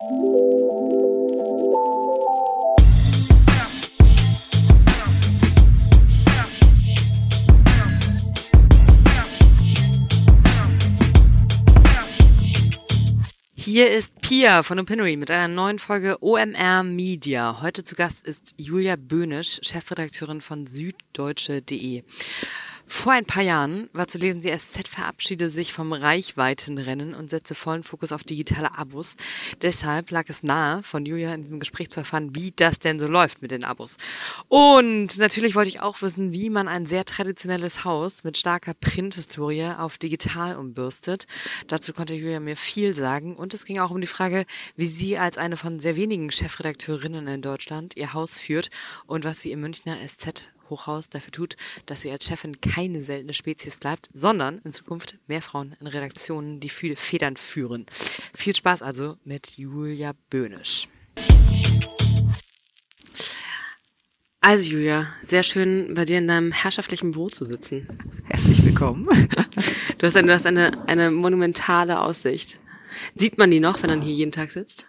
Hier ist Pia von Opinory mit einer neuen Folge OMR Media. Heute zu Gast ist Julia Böhnisch, Chefredakteurin von süddeutsche.de. Vor ein paar Jahren war zu lesen, die SZ verabschiede sich vom Reichweitenrennen und setze vollen Fokus auf digitale Abos. Deshalb lag es nahe, von Julia in diesem Gespräch zu erfahren, wie das denn so läuft mit den Abos. Und natürlich wollte ich auch wissen, wie man ein sehr traditionelles Haus mit starker Printhistorie auf digital umbürstet. Dazu konnte Julia mir viel sagen und es ging auch um die Frage, wie sie als eine von sehr wenigen Chefredakteurinnen in Deutschland ihr Haus führt und was sie im Münchner SZ Hochhaus dafür tut, dass sie als Chefin keine seltene Spezies bleibt, sondern in Zukunft mehr Frauen in Redaktionen, die viel Federn führen. Viel Spaß also mit Julia Böhnisch. Also Julia, sehr schön bei dir in deinem herrschaftlichen Büro zu sitzen. Herzlich willkommen. Du hast, eine, du hast eine, eine monumentale Aussicht. Sieht man die noch, wenn man hier jeden Tag sitzt?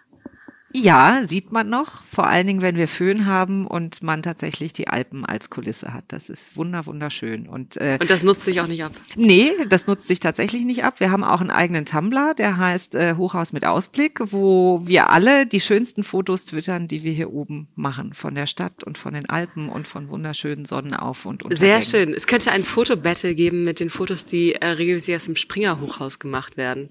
Ja, sieht man noch. Vor allen Dingen, wenn wir Föhn haben und man tatsächlich die Alpen als Kulisse hat. Das ist wunder wunderschön. Und, äh, und das nutzt sich auch nicht ab? Nee, das nutzt sich tatsächlich nicht ab. Wir haben auch einen eigenen Tumblr, der heißt äh, Hochhaus mit Ausblick, wo wir alle die schönsten Fotos twittern, die wir hier oben machen. Von der Stadt und von den Alpen und von wunderschönen Sonnenauf- und Untergängen. Sehr schön. Es könnte ein Fotobattle geben mit den Fotos, die äh, regelmäßig aus dem Springer Hochhaus gemacht werden.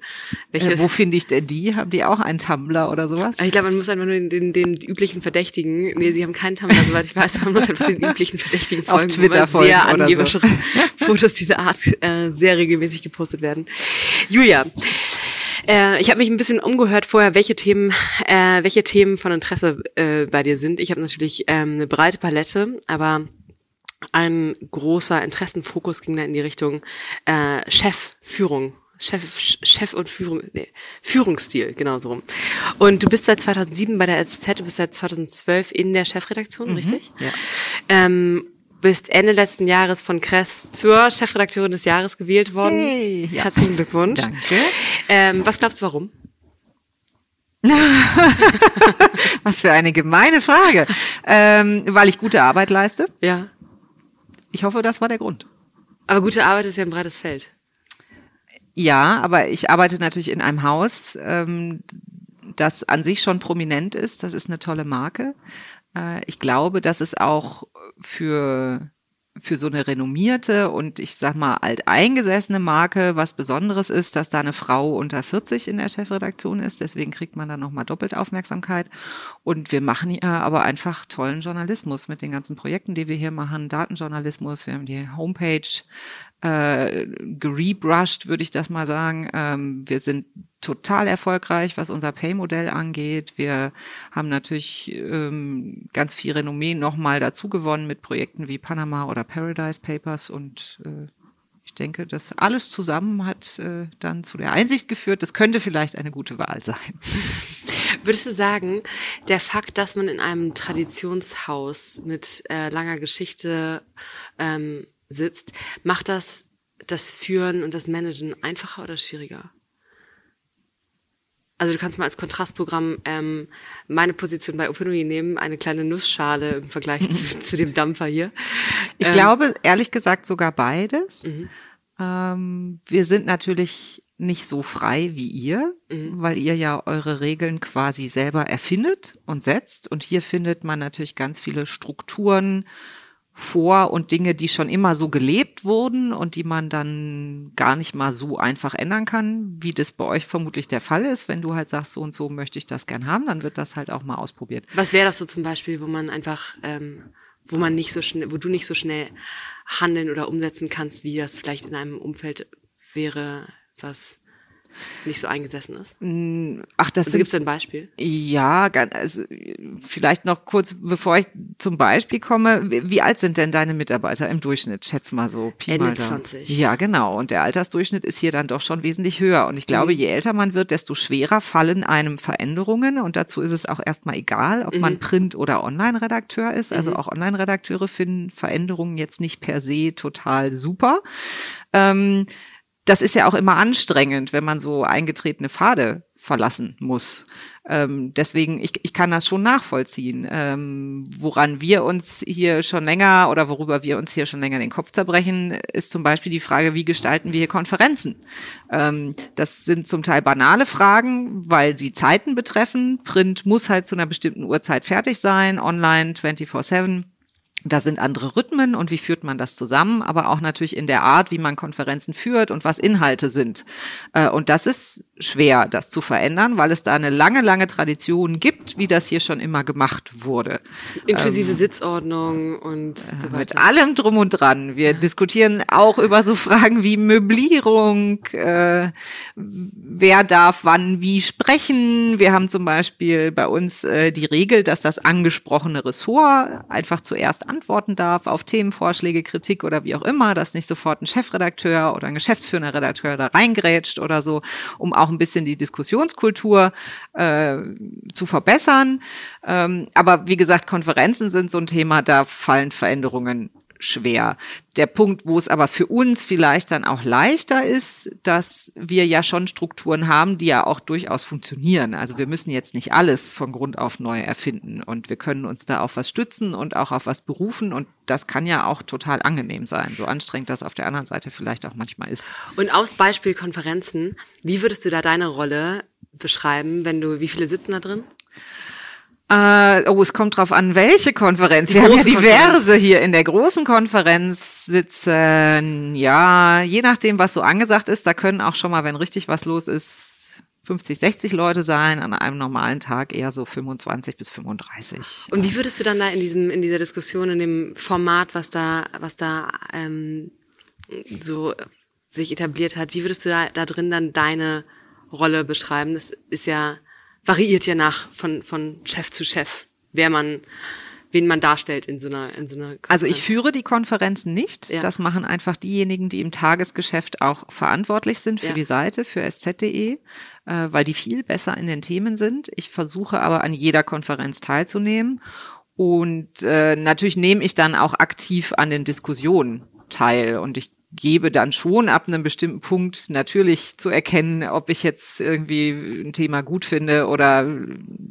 Welche äh, wo finde ich denn die? Haben die auch einen Tumblr oder sowas? Ich glaube, man muss einfach nur den, den, den üblichen Verdächtigen, nee, sie haben keinen Tumblr, soweit ich weiß, man muss einfach den üblichen Verdächtigen folgen, Auf Twitter folgen sehr angeberische so. Fotos dieser Art äh, sehr regelmäßig gepostet werden. Julia, äh, ich habe mich ein bisschen umgehört vorher, welche Themen, äh, welche Themen von Interesse äh, bei dir sind. Ich habe natürlich ähm, eine breite Palette, aber ein großer Interessenfokus ging da in die Richtung äh, Chefführung Chef, Chef und Führung, nee, Führungsstil, genau so rum. Und du bist seit 2007 bei der SZ, du bist seit 2012 in der Chefredaktion, mhm, richtig? Ja. Ähm, bist Ende letzten Jahres von Kress zur Chefredakteurin des Jahres gewählt worden. Hey, ja. Herzlichen Glückwunsch. Danke. Ähm, was glaubst du, warum? was für eine gemeine Frage. Ähm, weil ich gute Arbeit leiste. Ja. Ich hoffe, das war der Grund. Aber gute Arbeit ist ja ein breites Feld. Ja, aber ich arbeite natürlich in einem Haus, ähm, das an sich schon prominent ist. Das ist eine tolle Marke. Äh, ich glaube, dass es auch für für so eine renommierte und ich sag mal alteingesessene Marke was Besonderes ist, dass da eine Frau unter 40 in der Chefredaktion ist. Deswegen kriegt man da nochmal doppelt Aufmerksamkeit. Und wir machen ja aber einfach tollen Journalismus mit den ganzen Projekten, die wir hier machen. Datenjournalismus, wir haben die Homepage äh, gerebrushed, würde ich das mal sagen. Ähm, wir sind total erfolgreich, was unser Pay-Modell angeht. Wir haben natürlich ähm, ganz viel Renommee nochmal dazu gewonnen mit Projekten wie Panama oder Paradise Papers und äh, ich denke, das alles zusammen hat äh, dann zu der Einsicht geführt, das könnte vielleicht eine gute Wahl sein. Würdest du sagen, der Fakt, dass man in einem Traditionshaus mit äh, langer Geschichte ähm, sitzt, macht das das Führen und das Managen einfacher oder schwieriger? Also du kannst mal als Kontrastprogramm ähm, meine Position bei Opinory nehmen, eine kleine Nussschale im Vergleich zu, zu dem Dampfer hier. Ich ähm, glaube, ehrlich gesagt, sogar beides. Mhm. Ähm, wir sind natürlich nicht so frei wie ihr, mhm. weil ihr ja eure Regeln quasi selber erfindet und setzt. Und hier findet man natürlich ganz viele Strukturen, vor und Dinge, die schon immer so gelebt wurden und die man dann gar nicht mal so einfach ändern kann, wie das bei euch vermutlich der Fall ist. Wenn du halt sagst, so und so möchte ich das gern haben, dann wird das halt auch mal ausprobiert. Was wäre das so zum Beispiel, wo man einfach, ähm, wo man nicht so schnell, wo du nicht so schnell handeln oder umsetzen kannst, wie das vielleicht in einem Umfeld wäre, was nicht so eingesessen ist? Mm, ach, das also gibt es ein Beispiel? Ja, also vielleicht noch kurz, bevor ich zum Beispiel komme. Wie alt sind denn deine Mitarbeiter im Durchschnitt? Schätz mal so. Pi Ende mal 20. Ja, genau. Und der Altersdurchschnitt ist hier dann doch schon wesentlich höher. Und ich glaube, mhm. je älter man wird, desto schwerer fallen einem Veränderungen. Und dazu ist es auch erstmal egal, ob mhm. man Print- oder Online-Redakteur ist. Also mhm. auch Online-Redakteure finden Veränderungen jetzt nicht per se total super. Ähm, das ist ja auch immer anstrengend, wenn man so eingetretene Pfade verlassen muss. Ähm, deswegen, ich, ich kann das schon nachvollziehen. Ähm, woran wir uns hier schon länger oder worüber wir uns hier schon länger den Kopf zerbrechen, ist zum Beispiel die Frage, wie gestalten wir hier Konferenzen? Ähm, das sind zum Teil banale Fragen, weil sie Zeiten betreffen. Print muss halt zu einer bestimmten Uhrzeit fertig sein, online 24-7. Da sind andere Rhythmen und wie führt man das zusammen, aber auch natürlich in der Art, wie man Konferenzen führt und was Inhalte sind. Äh, und das ist schwer, das zu verändern, weil es da eine lange, lange Tradition gibt, wie das hier schon immer gemacht wurde. Inklusive ähm, Sitzordnung und so weiter. Mit allem drum und dran. Wir diskutieren auch über so Fragen wie Möblierung, äh, wer darf wann wie sprechen. Wir haben zum Beispiel bei uns äh, die Regel, dass das angesprochene Ressort einfach zuerst antworten darf auf Themenvorschläge, Kritik oder wie auch immer, dass nicht sofort ein Chefredakteur oder ein geschäftsführender Redakteur da reingrätscht oder so, um auch ein bisschen die Diskussionskultur äh, zu verbessern. Ähm, aber wie gesagt, Konferenzen sind so ein Thema, da fallen Veränderungen schwer. Der Punkt, wo es aber für uns vielleicht dann auch leichter ist, dass wir ja schon Strukturen haben, die ja auch durchaus funktionieren. Also wir müssen jetzt nicht alles von Grund auf neu erfinden und wir können uns da auf was stützen und auch auf was berufen und das kann ja auch total angenehm sein, so anstrengend das auf der anderen Seite vielleicht auch manchmal ist. Und aus Beispiel Konferenzen, wie würdest du da deine Rolle beschreiben, wenn du, wie viele sitzen da drin? Äh, oh, es kommt drauf an, welche Konferenz. Die Wir haben ja diverse hier in der großen Konferenz sitzen. Ja, je nachdem, was so angesagt ist, da können auch schon mal, wenn richtig was los ist, 50, 60 Leute sein, an einem normalen Tag eher so 25 bis 35. Und wie würdest du dann da in diesem, in dieser Diskussion, in dem Format, was da, was da ähm, so sich etabliert hat, wie würdest du da, da drin dann deine Rolle beschreiben? Das ist ja variiert ja nach von, von Chef zu Chef, wer man, wen man darstellt in so einer, in so einer Konferenz. Also ich führe die Konferenzen nicht. Ja. Das machen einfach diejenigen, die im Tagesgeschäft auch verantwortlich sind für ja. die Seite, für sz.de, äh, weil die viel besser in den Themen sind. Ich versuche aber an jeder Konferenz teilzunehmen. Und äh, natürlich nehme ich dann auch aktiv an den Diskussionen teil. Und ich gebe dann schon ab einem bestimmten Punkt natürlich zu erkennen, ob ich jetzt irgendwie ein Thema gut finde oder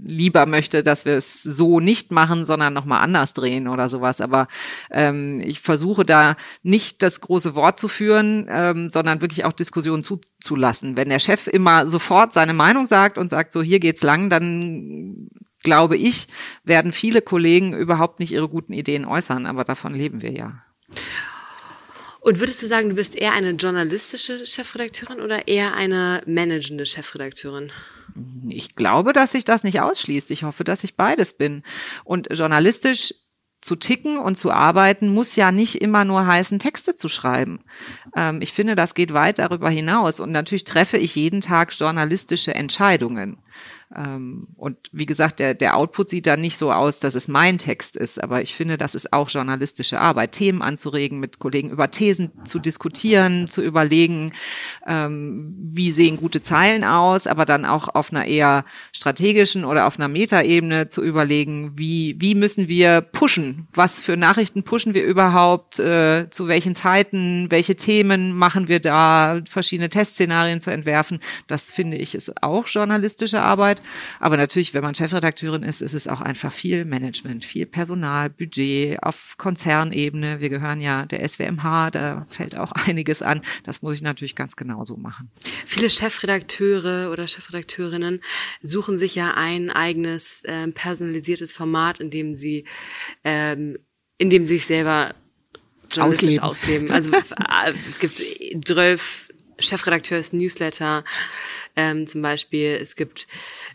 lieber möchte, dass wir es so nicht machen, sondern nochmal anders drehen oder sowas. Aber ähm, ich versuche da nicht das große Wort zu führen, ähm, sondern wirklich auch Diskussionen zuzulassen. Wenn der Chef immer sofort seine Meinung sagt und sagt, so hier geht's lang, dann glaube ich, werden viele Kollegen überhaupt nicht ihre guten Ideen äußern, aber davon leben wir ja. Und würdest du sagen, du bist eher eine journalistische Chefredakteurin oder eher eine managende Chefredakteurin? Ich glaube, dass sich das nicht ausschließt. Ich hoffe, dass ich beides bin. Und journalistisch zu ticken und zu arbeiten muss ja nicht immer nur heißen, Texte zu schreiben. Ähm, ich finde, das geht weit darüber hinaus. Und natürlich treffe ich jeden Tag journalistische Entscheidungen. Ähm, und wie gesagt, der, der Output sieht dann nicht so aus, dass es mein Text ist, aber ich finde, das ist auch journalistische Arbeit, Themen anzuregen, mit Kollegen über Thesen zu diskutieren, zu überlegen, ähm, wie sehen gute Zeilen aus, aber dann auch auf einer eher strategischen oder auf einer Metaebene zu überlegen, wie, wie müssen wir pushen, was für Nachrichten pushen wir überhaupt, äh, zu welchen Zeiten, welche Themen machen wir da, verschiedene Testszenarien zu entwerfen. Das finde ich ist auch journalistische Arbeit. Aber natürlich, wenn man Chefredakteurin ist, ist es auch einfach viel Management, viel Personal, Budget auf Konzernebene. Wir gehören ja der SWMH, da fällt auch einiges an. Das muss ich natürlich ganz genauso machen. Viele Chefredakteure oder Chefredakteurinnen suchen sich ja ein eigenes äh, personalisiertes Format, in dem sie, ähm, in dem sie sich selber journalistisch ausleben. ausleben. Also äh, es gibt zwölf Chefredakteurs Newsletter ähm, zum Beispiel. Es gibt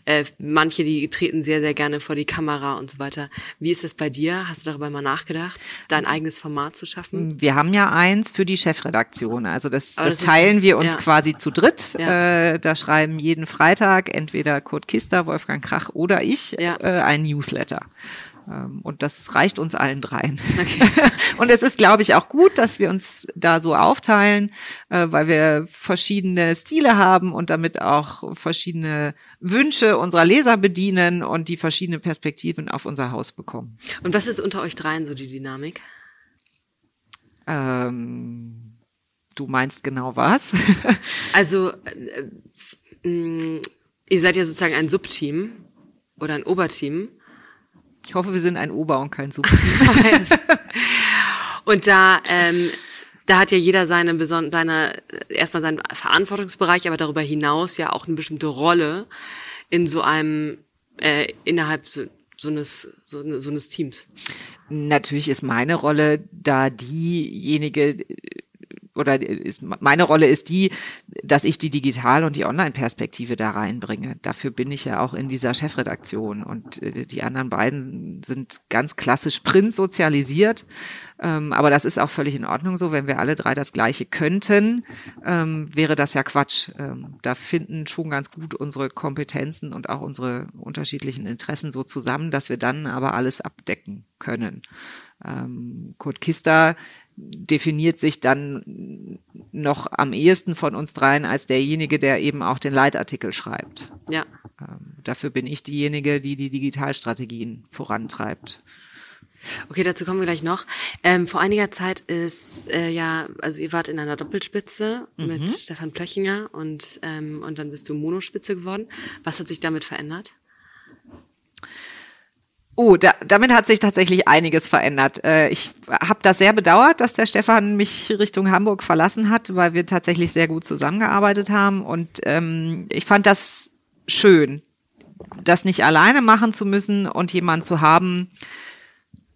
äh, manche, die treten sehr, sehr gerne vor die Kamera und so weiter. Wie ist das bei dir? Hast du darüber mal nachgedacht, dein eigenes Format zu schaffen? Wir haben ja eins für die Chefredaktion. Also das, das, das teilen wir uns ja. quasi zu dritt. Ja. Äh, da schreiben jeden Freitag entweder Kurt Kister, Wolfgang Krach oder ich ja. äh, ein Newsletter. Ähm, und das reicht uns allen dreien. Okay. Und es ist, glaube ich, auch gut, dass wir uns da so aufteilen, äh, weil wir verschiedene Stile haben und damit auch verschiedene Wünsche unserer Leser bedienen und die verschiedene Perspektiven auf unser Haus bekommen. Und was ist unter euch dreien so die Dynamik? Ähm, du meinst genau was? also äh, äh, ihr seid ja sozusagen ein Subteam oder ein Oberteam. Ich hoffe, wir sind ein Ober- und kein Subteam. und da, ähm, da hat ja jeder seine, seine erstmal seinen Verantwortungsbereich, aber darüber hinaus ja auch eine bestimmte Rolle in so einem äh, innerhalb so, so eines so, so eines Teams. Natürlich ist meine Rolle da diejenige, oder ist, meine Rolle ist die, dass ich die Digital- und die Online-Perspektive da reinbringe. Dafür bin ich ja auch in dieser Chefredaktion und äh, die anderen beiden sind ganz klassisch print sozialisiert. Ähm, aber das ist auch völlig in Ordnung so. Wenn wir alle drei das Gleiche könnten, ähm, wäre das ja Quatsch. Ähm, da finden schon ganz gut unsere Kompetenzen und auch unsere unterschiedlichen Interessen so zusammen, dass wir dann aber alles abdecken können. Kurt Kister definiert sich dann noch am ehesten von uns dreien als derjenige, der eben auch den Leitartikel schreibt. Ja. Ähm, dafür bin ich diejenige, die die Digitalstrategien vorantreibt. Okay, dazu kommen wir gleich noch. Ähm, vor einiger Zeit ist äh, ja, also ihr wart in einer Doppelspitze mhm. mit Stefan Plöchinger und ähm, und dann bist du Monospitze geworden. Was hat sich damit verändert? Oh, da, damit hat sich tatsächlich einiges verändert. Äh, ich habe das sehr bedauert, dass der Stefan mich Richtung Hamburg verlassen hat, weil wir tatsächlich sehr gut zusammengearbeitet haben. Und ähm, ich fand das schön, das nicht alleine machen zu müssen und jemanden zu haben,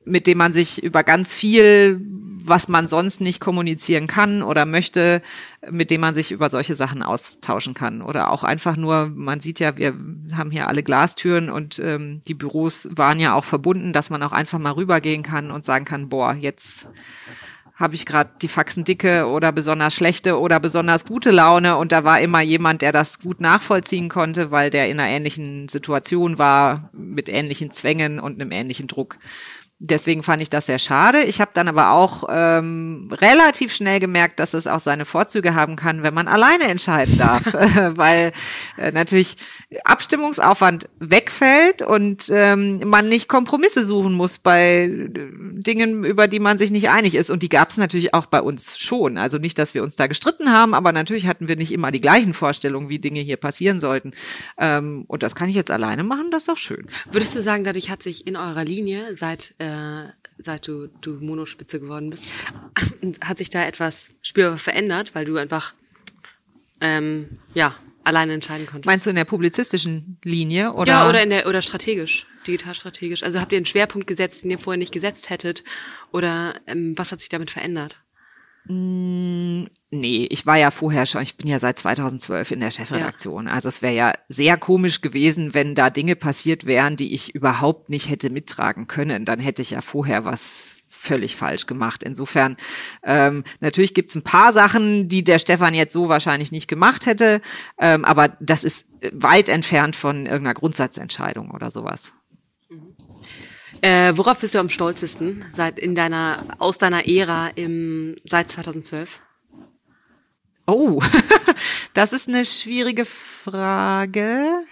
mit dem man sich über ganz viel was man sonst nicht kommunizieren kann oder möchte, mit dem man sich über solche Sachen austauschen kann. Oder auch einfach nur, man sieht ja, wir haben hier alle Glastüren und ähm, die Büros waren ja auch verbunden, dass man auch einfach mal rübergehen kann und sagen kann, boah, jetzt habe ich gerade die Faxen dicke oder besonders schlechte oder besonders gute Laune und da war immer jemand, der das gut nachvollziehen konnte, weil der in einer ähnlichen Situation war, mit ähnlichen Zwängen und einem ähnlichen Druck. Deswegen fand ich das sehr schade. Ich habe dann aber auch ähm, relativ schnell gemerkt, dass es auch seine Vorzüge haben kann, wenn man alleine entscheiden darf, weil äh, natürlich Abstimmungsaufwand wegfällt und ähm, man nicht Kompromisse suchen muss bei äh, Dingen, über die man sich nicht einig ist. Und die gab es natürlich auch bei uns schon. Also nicht, dass wir uns da gestritten haben, aber natürlich hatten wir nicht immer die gleichen Vorstellungen, wie Dinge hier passieren sollten. Ähm, und das kann ich jetzt alleine machen, das ist auch schön. Würdest du sagen, dadurch hat sich in eurer Linie seit äh äh, seit du, du Monospitze geworden bist, hat sich da etwas spürbar verändert, weil du einfach ähm, ja alleine entscheiden konntest. Meinst du in der publizistischen Linie oder? Ja, oder in der oder strategisch, digital strategisch. Also habt ihr einen Schwerpunkt gesetzt, den ihr vorher nicht gesetzt hättet, oder ähm, was hat sich damit verändert? Mm, nee, ich war ja vorher schon, ich bin ja seit 2012 in der Chefredaktion. Ja. Also es wäre ja sehr komisch gewesen, wenn da Dinge passiert wären, die ich überhaupt nicht hätte mittragen können. Dann hätte ich ja vorher was völlig falsch gemacht. Insofern, ähm, natürlich gibt's ein paar Sachen, die der Stefan jetzt so wahrscheinlich nicht gemacht hätte, ähm, aber das ist weit entfernt von irgendeiner Grundsatzentscheidung oder sowas. Äh, worauf bist du am stolzesten seit in deiner aus deiner Ära im seit 2012? Oh, das ist eine schwierige Frage.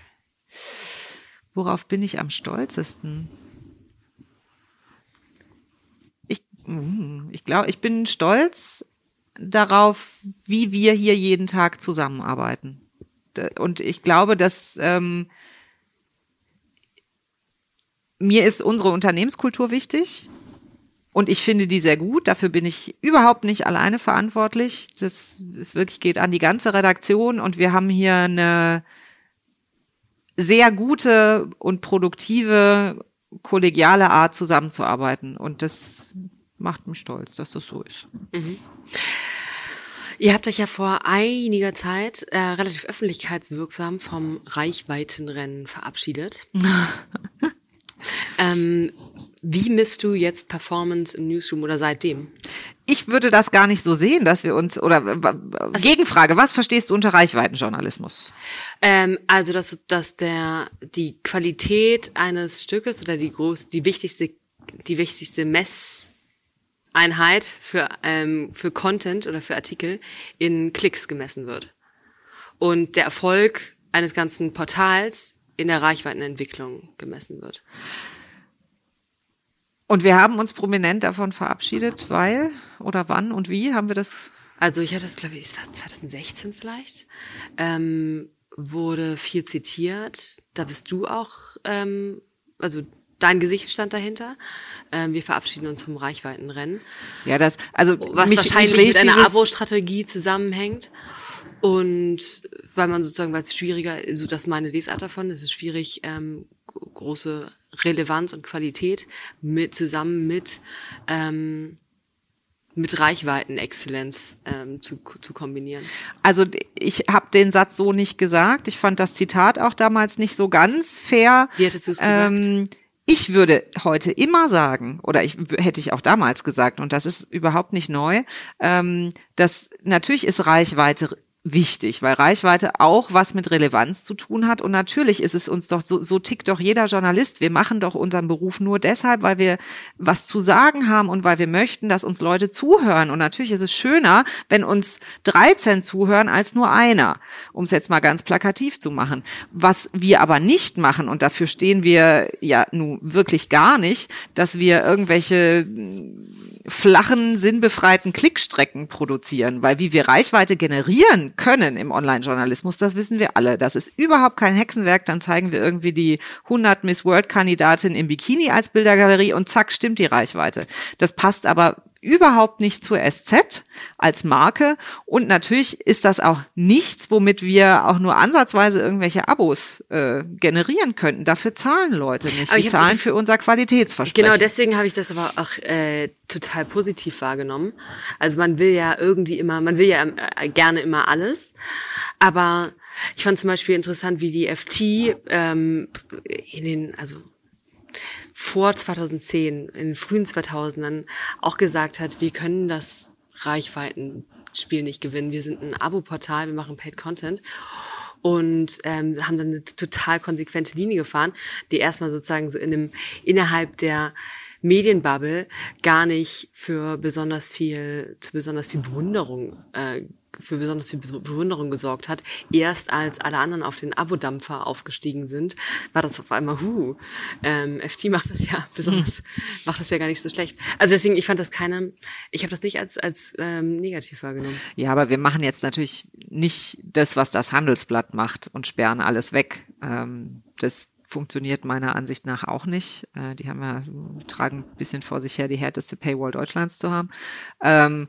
Worauf bin ich am stolzesten? Ich, hm, ich glaube, ich bin stolz darauf, wie wir hier jeden Tag zusammenarbeiten. Und ich glaube, dass ähm, mir ist unsere Unternehmenskultur wichtig und ich finde die sehr gut. Dafür bin ich überhaupt nicht alleine verantwortlich. Das ist wirklich geht an die ganze Redaktion und wir haben hier eine sehr gute und produktive kollegiale Art zusammenzuarbeiten und das macht mich stolz, dass das so ist. Mhm. Ihr habt euch ja vor einiger Zeit äh, relativ öffentlichkeitswirksam vom Reichweitenrennen verabschiedet. Ähm, wie misst du jetzt Performance im Newsroom oder seitdem? Ich würde das gar nicht so sehen, dass wir uns oder also, Gegenfrage, was verstehst du unter Reichweitenjournalismus? Ähm, also dass, dass der die Qualität eines Stückes oder die groß die wichtigste die wichtigste Messeinheit für ähm, für Content oder für Artikel in Klicks gemessen wird und der Erfolg eines ganzen Portals in der Reichweitenentwicklung gemessen wird. Und wir haben uns prominent davon verabschiedet, weil oder wann und wie haben wir das? Also ich hatte das, glaube ich, es war 2016 vielleicht, ähm, wurde viel zitiert. Da bist du auch, ähm, also dein Gesicht stand dahinter. Ähm, wir verabschieden uns vom Reichweitenrennen. Ja, das, also was mich, wahrscheinlich mich mit einer Abo-Strategie zusammenhängt. Und weil man sozusagen, weil es schwieriger, so dass meine Lesart davon, es ist schwierig, ähm, große Relevanz und Qualität mit zusammen mit ähm, mit Reichweitenexzellenz ähm, zu, zu kombinieren. Also ich habe den Satz so nicht gesagt. Ich fand das Zitat auch damals nicht so ganz fair. Wie hättest du es gesagt? Ähm, ich würde heute immer sagen, oder ich hätte ich auch damals gesagt, und das ist überhaupt nicht neu, ähm, dass natürlich ist Reichweite wichtig, weil Reichweite auch was mit Relevanz zu tun hat. Und natürlich ist es uns doch, so, so tickt doch jeder Journalist. Wir machen doch unseren Beruf nur deshalb, weil wir was zu sagen haben und weil wir möchten, dass uns Leute zuhören. Und natürlich ist es schöner, wenn uns 13 zuhören als nur einer, um es jetzt mal ganz plakativ zu machen. Was wir aber nicht machen, und dafür stehen wir ja nun wirklich gar nicht, dass wir irgendwelche flachen, sinnbefreiten Klickstrecken produzieren, weil wie wir Reichweite generieren können im Online-Journalismus, das wissen wir alle. Das ist überhaupt kein Hexenwerk, dann zeigen wir irgendwie die 100 Miss World-Kandidatin im Bikini als Bildergalerie und zack, stimmt die Reichweite. Das passt aber überhaupt nicht zur SZ als Marke und natürlich ist das auch nichts, womit wir auch nur ansatzweise irgendwelche Abos äh, generieren könnten. Dafür zahlen Leute nicht. Aber Die zahlen für unser Qualitätsversprechen. Genau, deswegen habe ich das aber auch äh, total positiv wahrgenommen. Also man will ja irgendwie immer, man will ja äh, gerne immer alles, aber ich fand zum Beispiel interessant, wie die FT ähm, in den, also vor 2010, in den frühen 2000ern auch gesagt hat, wir können das Reichweitenspiel nicht gewinnen. Wir sind ein Abo-Portal, wir machen Paid Content und ähm, haben dann eine total konsequente Linie gefahren, die erstmal sozusagen so in einem innerhalb der Medienbubble gar nicht für besonders viel, zu besonders viel Bewunderung, äh, für besonders viel Be- Bewunderung gesorgt hat. Erst als alle anderen auf den Abo-Dampfer aufgestiegen sind, war das auf einmal, hu, ähm, FT macht das ja besonders, macht das ja gar nicht so schlecht. Also deswegen, ich fand das keine, ich habe das nicht als, als ähm, negativ wahrgenommen. Ja, aber wir machen jetzt natürlich nicht das, was das Handelsblatt macht und sperren alles weg. Ähm, das funktioniert meiner Ansicht nach auch nicht. Äh, die haben ja, tragen ein bisschen vor sich her, die härteste Paywall Deutschlands zu haben. Ähm,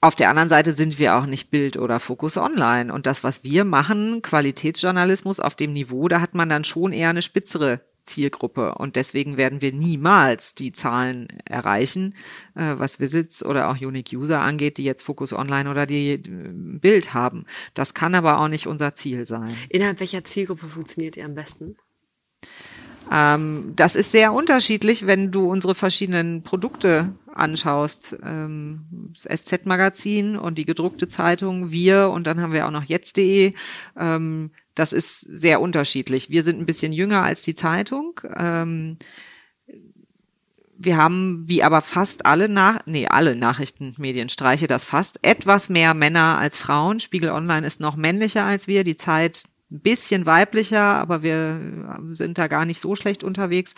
auf der anderen Seite sind wir auch nicht Bild oder Fokus Online. Und das, was wir machen, Qualitätsjournalismus auf dem Niveau, da hat man dann schon eher eine spitzere Zielgruppe. Und deswegen werden wir niemals die Zahlen erreichen, äh, was Visits oder auch Unique User angeht, die jetzt Fokus Online oder die äh, Bild haben. Das kann aber auch nicht unser Ziel sein. Innerhalb welcher Zielgruppe funktioniert ihr am besten? Ähm, das ist sehr unterschiedlich, wenn du unsere verschiedenen Produkte anschaust. Ähm, das SZ-Magazin und die gedruckte Zeitung, wir und dann haben wir auch noch jetzt.de. Ähm, das ist sehr unterschiedlich. Wir sind ein bisschen jünger als die Zeitung. Ähm, wir haben, wie aber fast alle nach, nee, alle Nachrichtenmedien streiche das fast, etwas mehr Männer als Frauen. Spiegel Online ist noch männlicher als wir, die Zeit ein bisschen weiblicher, aber wir sind da gar nicht so schlecht unterwegs.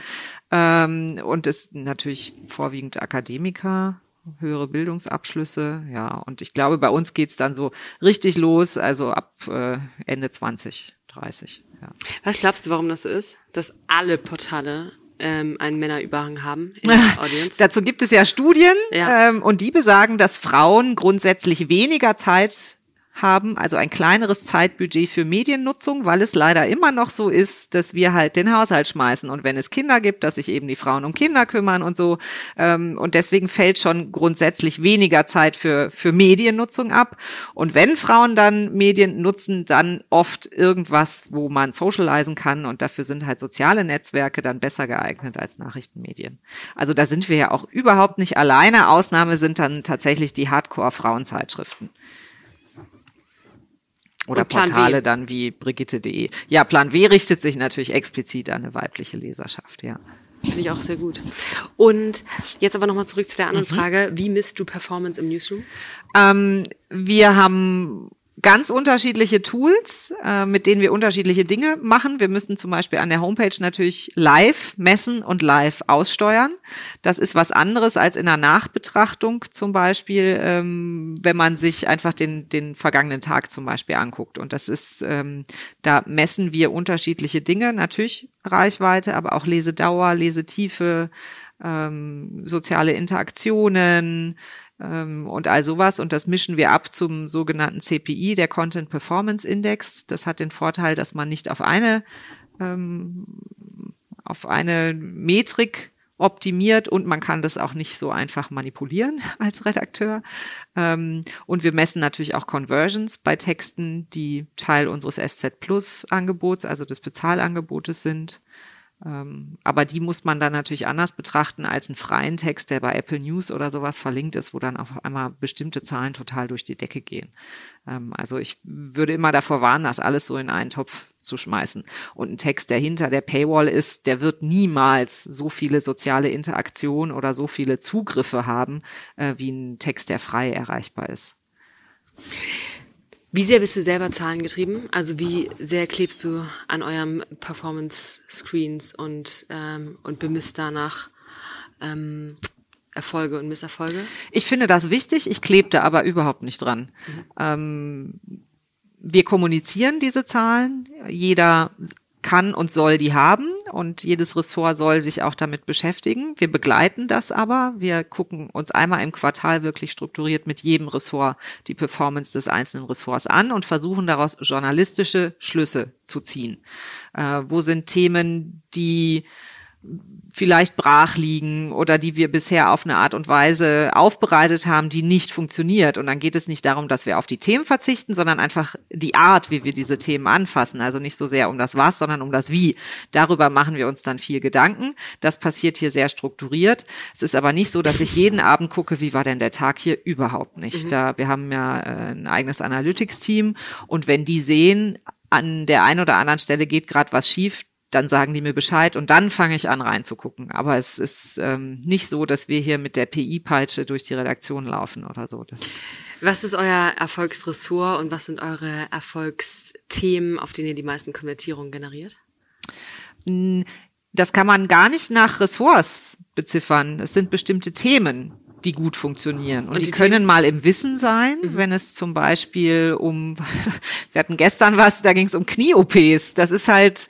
Ähm, und ist natürlich vorwiegend Akademiker, höhere Bildungsabschlüsse, ja. Und ich glaube, bei uns geht's dann so richtig los, also ab äh, Ende 20, 30, ja. Was glaubst du, warum das so ist? Dass alle Portale ähm, einen Männerüberhang haben in der Audience? Dazu gibt es ja Studien Ja. Ähm, und die besagen, dass Frauen grundsätzlich weniger Zeit haben, also ein kleineres Zeitbudget für Mediennutzung, weil es leider immer noch so ist, dass wir halt den Haushalt schmeißen und wenn es Kinder gibt, dass sich eben die Frauen um Kinder kümmern und so. Ähm, und deswegen fällt schon grundsätzlich weniger Zeit für, für Mediennutzung ab. Und wenn Frauen dann Medien nutzen, dann oft irgendwas, wo man socialisen kann und dafür sind halt soziale Netzwerke dann besser geeignet als Nachrichtenmedien. Also da sind wir ja auch überhaupt nicht alleine. Ausnahme sind dann tatsächlich die Hardcore-Frauenzeitschriften. Oder W. Portale dann wie Brigitte.de. Ja, Plan W richtet sich natürlich explizit an eine weibliche Leserschaft, ja. Finde ich auch sehr gut. Und jetzt aber nochmal zurück zu der Mhm. anderen Frage. Wie misst du Performance im Newsroom? Ähm, wir haben ganz unterschiedliche Tools, äh, mit denen wir unterschiedliche Dinge machen. Wir müssen zum Beispiel an der Homepage natürlich live messen und live aussteuern. Das ist was anderes als in der Nachbetrachtung zum Beispiel, ähm, wenn man sich einfach den, den vergangenen Tag zum Beispiel anguckt. Und das ist, ähm, da messen wir unterschiedliche Dinge, natürlich Reichweite, aber auch Lesedauer, Lesetiefe, ähm, soziale Interaktionen, und all sowas. Und das mischen wir ab zum sogenannten CPI, der Content Performance Index. Das hat den Vorteil, dass man nicht auf eine, ähm, auf eine Metrik optimiert und man kann das auch nicht so einfach manipulieren als Redakteur. Ähm, und wir messen natürlich auch Conversions bei Texten, die Teil unseres SZ Plus Angebots, also des Bezahlangebotes sind. Ähm, aber die muss man dann natürlich anders betrachten als einen freien Text, der bei Apple News oder sowas verlinkt ist, wo dann auf einmal bestimmte Zahlen total durch die Decke gehen. Ähm, also ich würde immer davor warnen, das alles so in einen Topf zu schmeißen. Und ein Text, der hinter der Paywall ist, der wird niemals so viele soziale Interaktionen oder so viele Zugriffe haben, äh, wie ein Text, der frei erreichbar ist. Wie sehr bist du selber zahlengetrieben? Also wie sehr klebst du an eurem Performance-Screens und, ähm, und bemisst danach ähm, Erfolge und Misserfolge? Ich finde das wichtig, ich klebte aber überhaupt nicht dran. Mhm. Ähm, wir kommunizieren diese Zahlen, jeder kann und soll die haben und jedes Ressort soll sich auch damit beschäftigen. Wir begleiten das aber. Wir gucken uns einmal im Quartal wirklich strukturiert mit jedem Ressort die Performance des einzelnen Ressorts an und versuchen daraus journalistische Schlüsse zu ziehen. Äh, wo sind Themen, die vielleicht brach liegen oder die wir bisher auf eine Art und Weise aufbereitet haben, die nicht funktioniert. Und dann geht es nicht darum, dass wir auf die Themen verzichten, sondern einfach die Art, wie wir diese Themen anfassen. Also nicht so sehr um das Was, sondern um das Wie. Darüber machen wir uns dann viel Gedanken. Das passiert hier sehr strukturiert. Es ist aber nicht so, dass ich jeden Abend gucke, wie war denn der Tag hier? Überhaupt nicht. Mhm. Da, wir haben ja äh, ein eigenes Analytics-Team und wenn die sehen, an der einen oder anderen Stelle geht gerade was schief, dann sagen die mir Bescheid und dann fange ich an reinzugucken. Aber es ist ähm, nicht so, dass wir hier mit der PI-Peitsche durch die Redaktion laufen oder so. Das was ist euer Erfolgsressort und was sind eure Erfolgsthemen, auf denen ihr die meisten Konvertierungen generiert? Das kann man gar nicht nach Ressorts beziffern. Es sind bestimmte Themen, die gut funktionieren. Und, und die, die, können Themen? mal im Wissen sein, mhm. wenn es zum Beispiel um, wir hatten gestern was, da ging es um Knie-OPs. Das ist halt,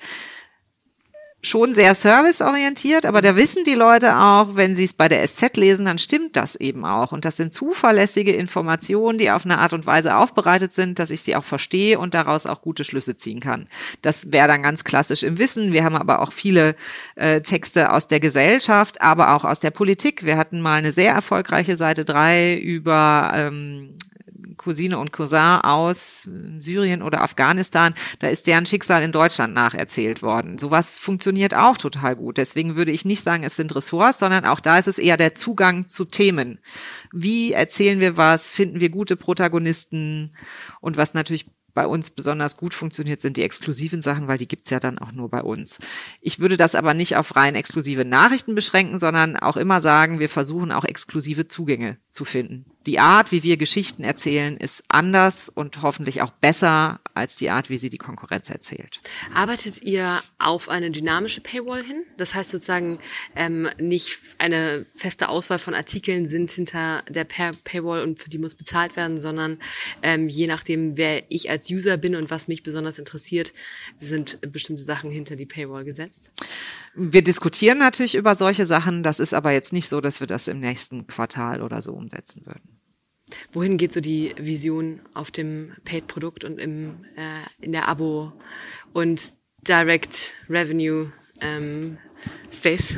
schon sehr serviceorientiert, aber da wissen die Leute auch, wenn sie es bei der SZ lesen, dann stimmt das eben auch. Und das sind zuverlässige Informationen, die auf eine Art und Weise aufbereitet sind, dass ich sie auch verstehe und daraus auch gute Schlüsse ziehen kann. Das wäre dann ganz klassisch im Wissen. Wir haben aber auch viele äh, Texte aus der Gesellschaft, aber auch aus der Politik. Wir hatten mal eine sehr erfolgreiche Seite drei über ähm, Cousine und Cousin aus Syrien oder Afghanistan, da ist deren Schicksal in Deutschland nacherzählt worden. Sowas funktioniert auch total gut. Deswegen würde ich nicht sagen, es sind Ressorts, sondern auch da ist es eher der Zugang zu Themen. Wie erzählen wir was? Finden wir gute Protagonisten? Und was natürlich bei uns besonders gut funktioniert, sind die exklusiven Sachen, weil die gibt's ja dann auch nur bei uns. Ich würde das aber nicht auf rein exklusive Nachrichten beschränken, sondern auch immer sagen, wir versuchen auch exklusive Zugänge zu finden die Art, wie wir Geschichten erzählen, ist anders und hoffentlich auch besser als die Art, wie sie die Konkurrenz erzählt. Arbeitet ihr auf eine dynamische Paywall hin? Das heißt sozusagen ähm, nicht eine feste Auswahl von Artikeln sind hinter der Paywall und für die muss bezahlt werden, sondern ähm, je nachdem, wer ich als User bin und was mich besonders interessiert, sind bestimmte Sachen hinter die Paywall gesetzt. Wir diskutieren natürlich über solche Sachen. Das ist aber jetzt nicht so, dass wir das im nächsten Quartal oder so umsetzen würden. Wohin geht so die Vision auf dem Paid-Produkt und im, äh, in der Abo- und Direct Revenue ähm, Space?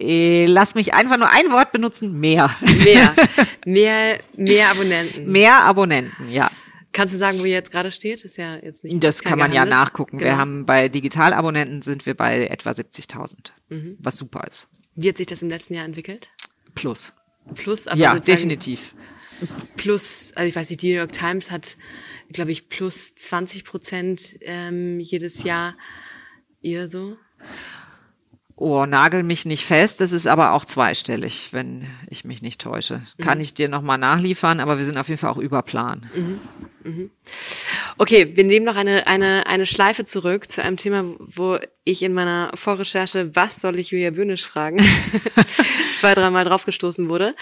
Äh, lass mich einfach nur ein Wort benutzen, mehr. Mehr. Mehr, mehr Abonnenten. Mehr Abonnenten, ja. Kannst du sagen, wo ihr jetzt gerade steht? Ist ja jetzt nicht. Das kann man Geheimnis. ja nachgucken. Genau. Wir haben bei Digitalabonnenten sind wir bei etwa 70.000, mhm. was super ist. Wie hat sich das im letzten Jahr entwickelt? Plus. Plus, aber ja, definitiv plus, also ich weiß nicht, die New York Times hat, glaube ich, plus 20 Prozent ähm, jedes Jahr. Ihr so? Oh, nagel mich nicht fest. Das ist aber auch zweistellig, wenn ich mich nicht täusche. Mhm. Kann ich dir nochmal nachliefern, aber wir sind auf jeden Fall auch über Plan. Mhm. Okay, wir nehmen noch eine, eine, eine Schleife zurück zu einem Thema, wo ich in meiner Vorrecherche, was soll ich Julia Böhnisch fragen, zwei, dreimal draufgestoßen wurde.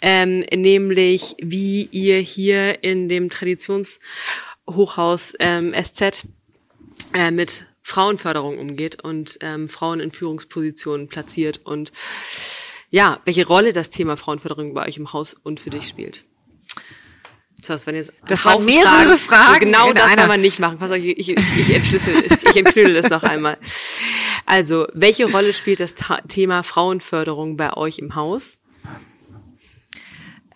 Ähm, nämlich, wie ihr hier in dem Traditionshochhaus ähm, SZ äh, mit Frauenförderung umgeht und ähm, Frauen in Führungspositionen platziert und ja, welche Rolle das Thema Frauenförderung bei euch im Haus und für dich spielt. Das, waren jetzt das waren mehrere Fragen. Fragen so genau das soll man nicht machen. Pass auf, ich, ich, ich entschlüssel, ich entknüdel das noch einmal. Also, welche Rolle spielt das Thema Frauenförderung bei euch im Haus?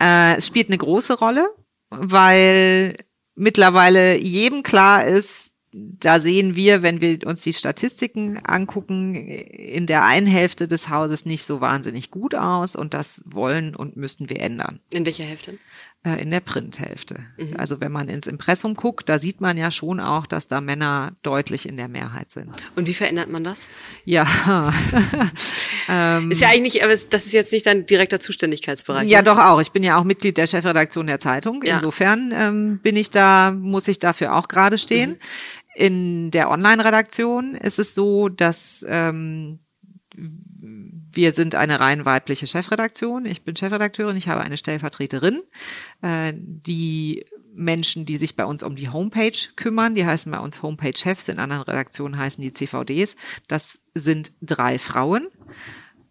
Äh, es spielt eine große Rolle, weil mittlerweile jedem klar ist, da sehen wir, wenn wir uns die Statistiken angucken, in der einen Hälfte des Hauses nicht so wahnsinnig gut aus und das wollen und müssten wir ändern. In welcher Hälfte? Äh, in der Printhälfte. Mhm. Also wenn man ins Impressum guckt, da sieht man ja schon auch, dass da Männer deutlich in der Mehrheit sind. Und wie verändert man das? Ja. ähm, ist ja eigentlich, aber das ist jetzt nicht dein direkter Zuständigkeitsbereich. Ja, oder? doch auch. Ich bin ja auch Mitglied der Chefredaktion der Zeitung. Ja. Insofern ähm, bin ich da, muss ich dafür auch gerade stehen. Mhm. In der Online-Redaktion ist es so, dass ähm, wir sind eine rein weibliche Chefredaktion. Ich bin Chefredakteurin, ich habe eine Stellvertreterin. Äh, die Menschen, die sich bei uns um die Homepage kümmern, die heißen bei uns Homepage-Chefs, in anderen Redaktionen heißen die CVDs. Das sind drei Frauen.